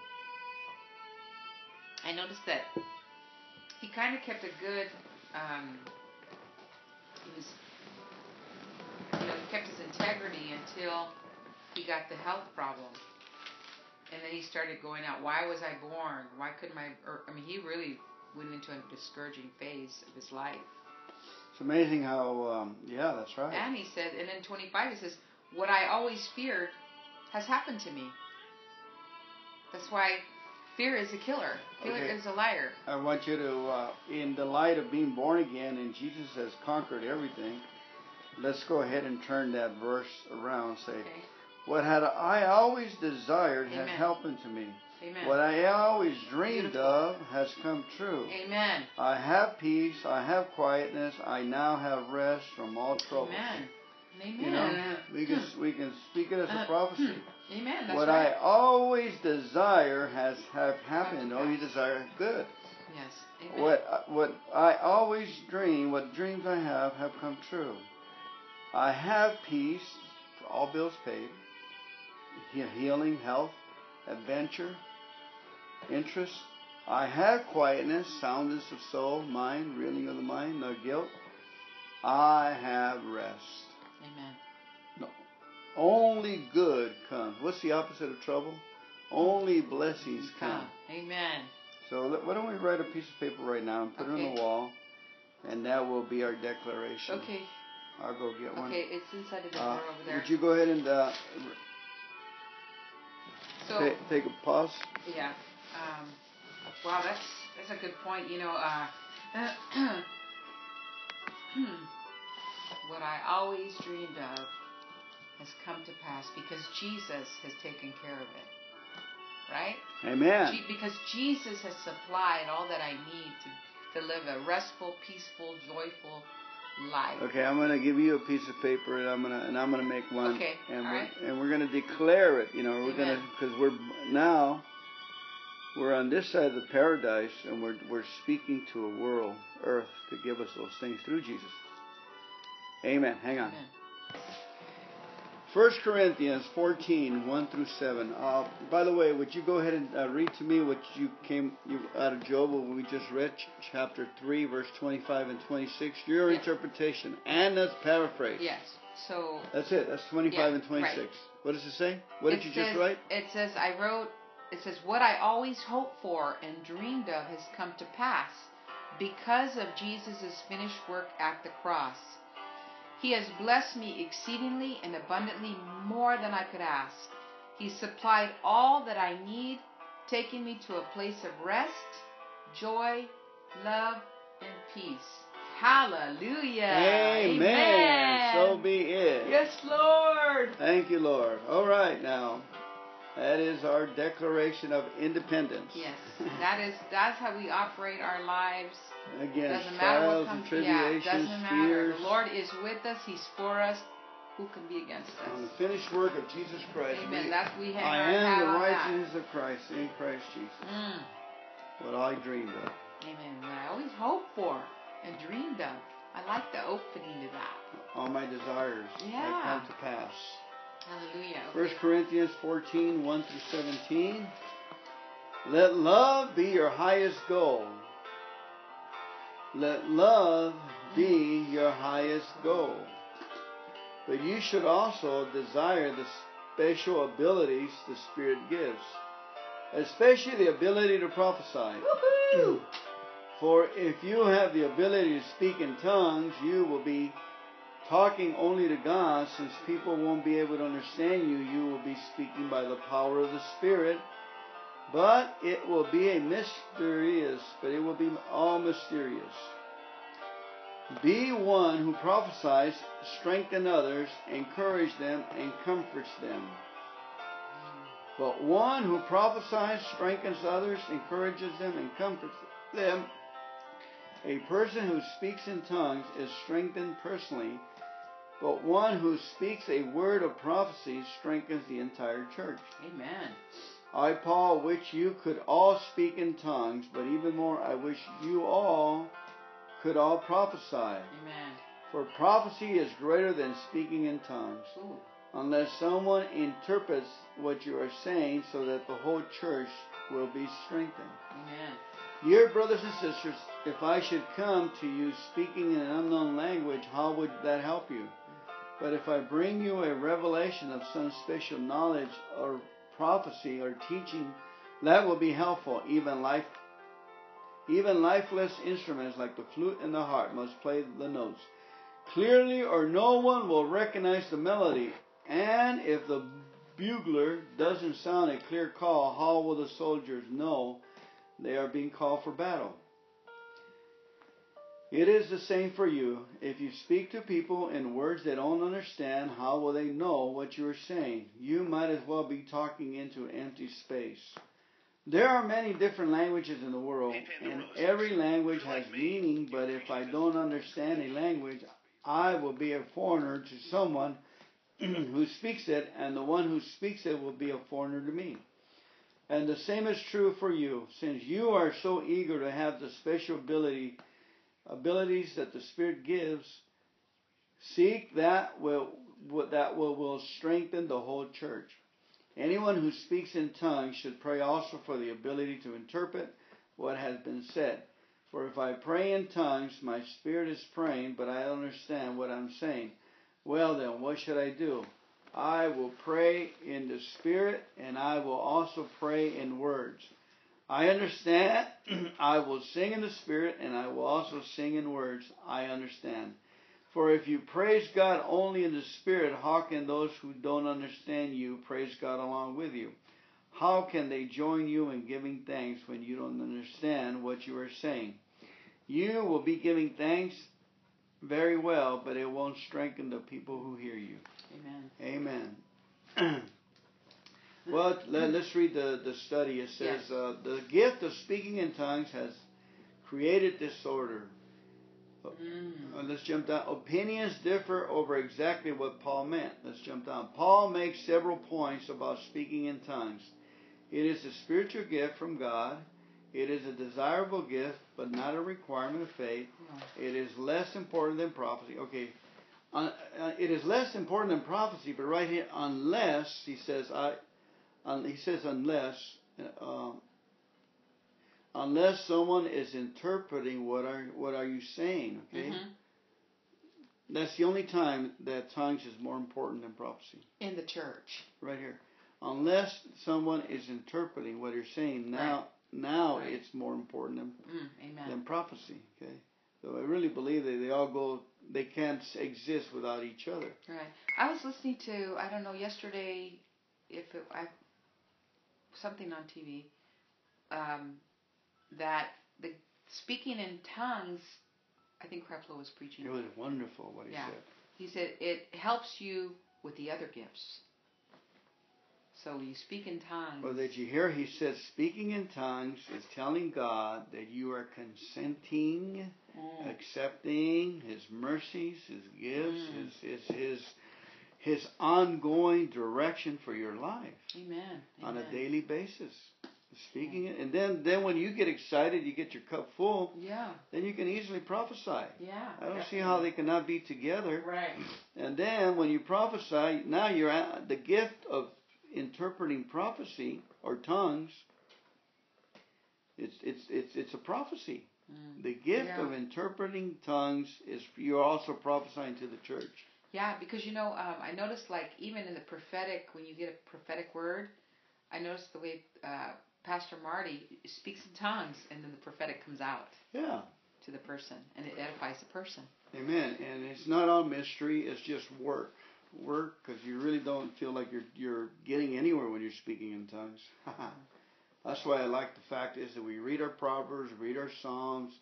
I noticed that he kind of kept a good. Um, he was, you know, he kept his integrity until he got the health problem, and then he started going out. Why was I born? Why couldn't my? Or, I mean, he really went into a discouraging phase of his life. It's amazing how, um, yeah, that's right. And he said, and then 25, he says, "What I always feared has happened to me." That's why fear is a killer. Fear Okay. is a liar. I want you to, uh, in the light of being born again and Jesus has conquered everything, let's go ahead and turn that verse around. Say, Okay. What had I always desired has happened to me. Amen. What I always dreamed Beautiful. of has come true. Amen. I have peace, I have quietness, I now have rest from all trouble. Amen. Amen. You know, we can hmm. we can speak it as a Uh, hmm. prophecy. Amen. That's what right. I always desire has have happened. Oh, you desire good. yes. Amen. What uh, what I always dream, what dreams I have, have come true. I have peace, all bills paid, healing, health, adventure, interest. I have quietness, soundness of soul, mind, reeling of the mind, no guilt. I have rest. Amen. No. Only good comes. What's the opposite of trouble? Only blessings come. Amen. So why don't we write a piece of paper right now and put it on the wall, and that will be our declaration. Okay. I'll go get one. Okay. It's inside of the Uh, over there. would you go ahead and uh, so ta- take a pause? yeah. Um, wow, that's that's a good point. You know, uh, <clears throat> what I always dreamed of has come to pass because Jesus has taken care of it. Right? Amen. Je- because Jesus has supplied all that I need to, to live a restful, peaceful, joyful life. Okay, I'm gonna give you a piece of paper, and I'm gonna and I'm gonna make one. Okay, And all we're right. and we're gonna declare it. You know, we're gonna because we're now we're on this side of the paradise, and we're we're speaking to a world, Earth, to give us those things through Jesus. Amen. Hang on. Amen. 1 Corinthians 14, 1 through 7. Uh, by the way, would you go ahead and uh, read to me what you came you, out of Job when we just read ch- chapter 3, verse 25 and 26? Your Yeah. interpretation. And that's paraphrase. Yes. So That's it. That's 25 Yeah, and 26. right. What does it say? What did it you says, just write? It says, I wrote, it says, what I always hoped for and dreamed of has come to pass because of Jesus' finished work at the cross. He has blessed me exceedingly and abundantly more than I could ask. He supplied all that I need, taking me to a place of rest, joy, love, and peace. Hallelujah. Amen. Amen. So be it. Yes, Lord. Thank you, Lord. All right, now. That is our declaration of independence. Yes, that is that's how we operate our lives. Against doesn't matter what trials comes. and Yeah, tribulations, doesn't matter. fears. The Lord is with us. He's for us. Who can be against On the us? finished work of Jesus Christ. Amen. we- That's we have. I our am the that. righteousness of Christ in Christ Jesus. Mm. What I dreamed of. Amen. What I always hoped for and dreamed of. I like the opening to that. All my desires yeah. have come to pass. Hallelujah. 1 Corinthians 14, 1 through 17. Let love be your highest goal. Let love be your highest goal. But you should also desire the special abilities the Spirit gives, especially the ability to prophesy. Woohoo! For if you have the ability to speak in tongues, you will be talking only to God, since people won't be able to understand you. You will be speaking by the power of the Spirit, but it will be a mysterious, but it will be all mysterious. Be one who prophesies, strengthen others, encourage them, and comforts them. But one who prophesies, strengthens others, encourages them, and comforts them. A person who speaks in tongues is strengthened personally, but one who speaks a word of prophecy strengthens the entire church. Amen. I, Paul, wish you could all speak in tongues, but even more, I wish you all could all prophesy. Amen. For prophecy is greater than speaking in tongues Ooh. unless someone interprets what you are saying so that the whole church will be strengthened. Amen. Dear brothers and sisters, if I should come to you speaking in an unknown language, how would that help you? But if I bring you a revelation of some special knowledge or prophecy or teaching, that will be helpful. Even life even lifeless instruments like the flute and the harp must play the notes clearly or no one will recognize the melody. And if the bugler doesn't sound a clear call, how will the soldiers know they are being called for battle? It is the same for you. If you speak to people in words they don't understand, how will they know what you are saying? You might as well be talking into empty space. There are many different languages in the world, and every language has meaning, but if I don't understand a language, I will be a foreigner to someone <clears throat> who speaks it, and the one who speaks it will be a foreigner to me. And the same is true for you, since you are so eager to have the special ability abilities that the Spirit gives, seek that will that will, will strengthen the whole church. Anyone who speaks in tongues should pray also for the ability to interpret what has been said. For if I pray in tongues, my spirit is praying, but I don't understand what I'm saying. Well, then, what should I do? I will pray in the spirit, and I will also pray in words. I understand. <clears throat> I will sing in the spirit, and I will also sing in words. I understand. For if you praise God only in the Spirit, how can those who don't understand you praise God along with you? How can they join you in giving thanks when you don't understand what you are saying? You will be giving thanks very well, but it won't strengthen the people who hear you. Amen. Amen. <clears throat> well, let, us read the, the study. It says Yes. uh, the gift of speaking in tongues has created disorder. Mm. Uh, let's jump down. Opinions differ over exactly what Paul meant. Let's jump down. Paul makes several points about speaking in tongues. It is a spiritual gift from God. It is a desirable gift, but not a requirement of faith. No. It is less important than prophecy. Okay. Uh, uh, it is less important than prophecy, but right here, unless he says, I, he says unless, uh, um, unless someone is interpreting what are what are you saying? Okay. Mhm. That's the only time that tongues is more important than prophecy. In the church. Right here. Unless someone is interpreting what you're saying, now now Right. it's more important than, Mm. Amen. than prophecy. Okay. So I really believe that they all go they can't exist without each other. Right. I was listening to I don't know yesterday if it, I something on TV um, that the speaking in tongues. I think Creflo was preaching. It was wonderful what he Yeah. said. He said it helps you with the other gifts. So you speak in tongues. Well, did you hear? He said, speaking in tongues is telling God that you are consenting, Mm. accepting His mercies, His gifts, Mm. His His His His ongoing direction for your life Amen. on a daily basis. Speaking it, and then then when you get excited, you get your cup full. Yeah. Then you can easily prophesy. Yeah. I don't see how they cannot be together. Right. And then when you prophesy, now you're at the gift of interpreting prophecy or tongues. It's it's it's it's a prophecy. Mm. The gift Yeah. of interpreting tongues is you're also prophesying to the church. Yeah, because you know, um, I noticed like even in the prophetic, when you get a prophetic word, I noticed the way uh, Pastor Marty speaks in tongues, and then the prophetic comes out Yeah. to the person, and it edifies the person. Amen. And it's not all mystery. It's just work. Work because you really don't feel like you're you're getting anywhere when you're speaking in tongues. <laughs> That's why I like the fact is that we read our proverbs, read our psalms,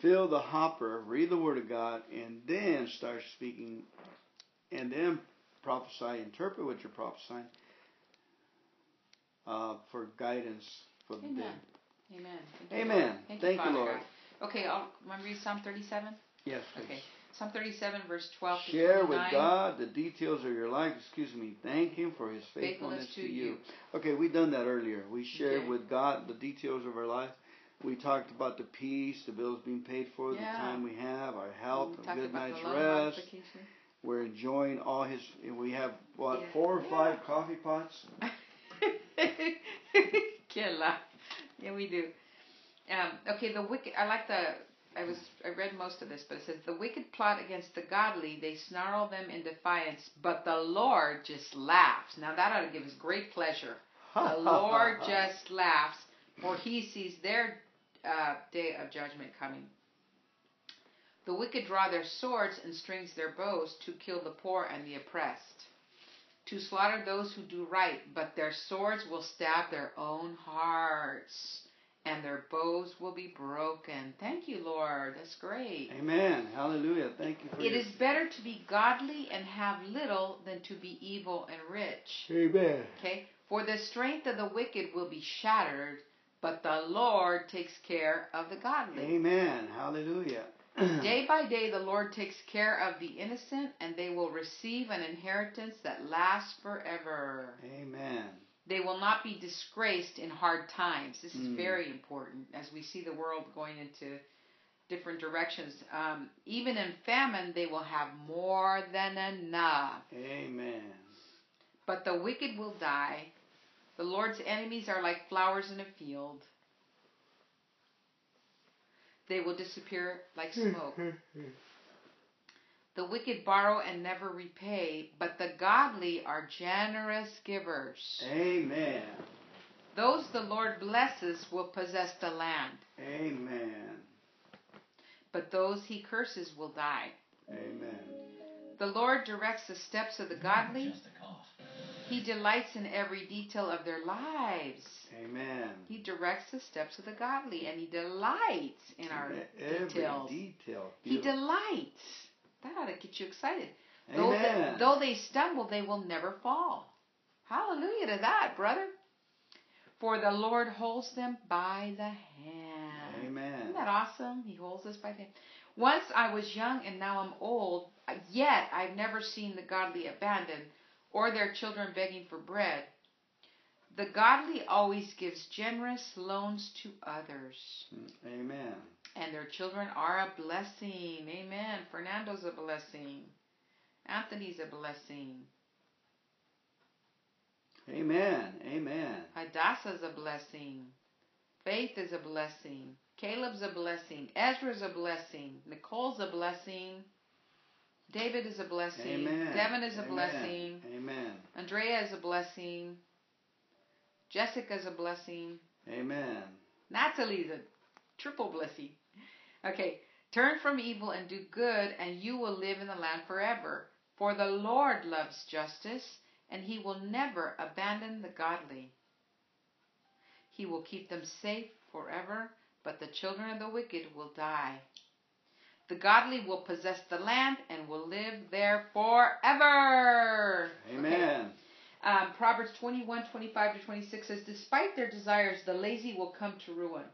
fill the hopper, read the word of God, and then start speaking, and then prophesy, interpret what you're prophesying uh, for guidance for the Amen. day. Amen. Thank you, Amen. Lord. Thank, Thank you, Father Lord. God. Okay, I'll, want to read Psalm 37? Yes. please. Okay. Psalm 37, verse 12 Share 29. with God the details of your life. Excuse me. Thank Him for His faithfulness, Faithfulness to you. Okay, we done that earlier. We shared Okay. with God the details of our life. We talked about the peace, the bills being paid for, the time we have, our health, We a good night's rest. We're enjoying all His. We have what Yeah. four or Yeah. five coffee pots. <laughs> Killa. Yeah, we do. Um, okay, the wicked. I like the. I was. I read most of this, but it says the wicked plot against the godly. They snarl them in defiance, but the Lord just laughs. Now that ought to give us great pleasure. <laughs> The Lord just laughs, for He sees their uh, day of judgment coming. The wicked draw their swords and strings their bows to kill the poor and the oppressed to slaughter those who do right, but their swords will stab their own hearts, and their bows will be broken. Thank you, Lord. That's great. Amen. Hallelujah. Thank you for It your- is better to be godly and have little than to be evil and rich. Amen. Okay? For the strength of the wicked will be shattered, but the Lord takes care of the godly. Amen. Hallelujah. <clears throat> Day by day, the Lord takes care of the innocent, and they will receive an inheritance that lasts forever. Amen. They will not be disgraced in hard times. This is Mm. very important as we see the world going into different directions. Um, even in famine, they will have more than enough. Amen. But the wicked will die. The Lord's enemies are like flowers in a field. They will disappear like hmm, smoke. Hmm, hmm. The wicked borrow and never repay, but the godly are generous givers. Amen. Those the Lord blesses will possess the land, Amen. but those he curses will die. Amen. The Lord directs the steps of the godly. He delights in every detail of their lives. Amen. He directs the steps of the godly, and he delights in our Every details. detail. He delights. That ought to get you excited. Though they, Amen. though they stumble, they will never fall. Hallelujah to that, brother. For the Lord holds them by the hand. Amen. Isn't that awesome? He holds us by the hand. Once I was young and now I'm old, yet I've never seen the godly abandoned or their children begging for bread. The godly always gives generous loans to others, Amen. and their children are a blessing. Amen. Fernando's a blessing. Anthony's a blessing. Amen. Amen. Hadassah's a blessing. Faith is a blessing. Caleb's a blessing. Ezra's a blessing. Nicole's a blessing. David is a blessing. Amen. Devin is a Amen. blessing. Amen. Andrea is a blessing. Jessica is a blessing. Amen. Natalie's a triple blessing. Okay. Turn from evil and do good, and you will live in the land forever. For the Lord loves justice, and he will never abandon the godly. He will keep them safe forever, but the children of the wicked will die. The godly will possess the land and will live there forever. Okay. Amen. Um, Proverbs 21, 25 to 26 says, Despite their desires, the lazy will come to ruin,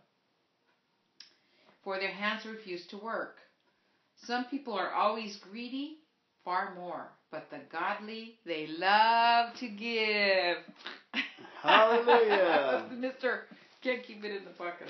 for their hands refuse to work. Some people are always greedy, far more, but the godly, they love to give. <laughs> Hallelujah. <laughs> Mr. Can't keep it in the pocket.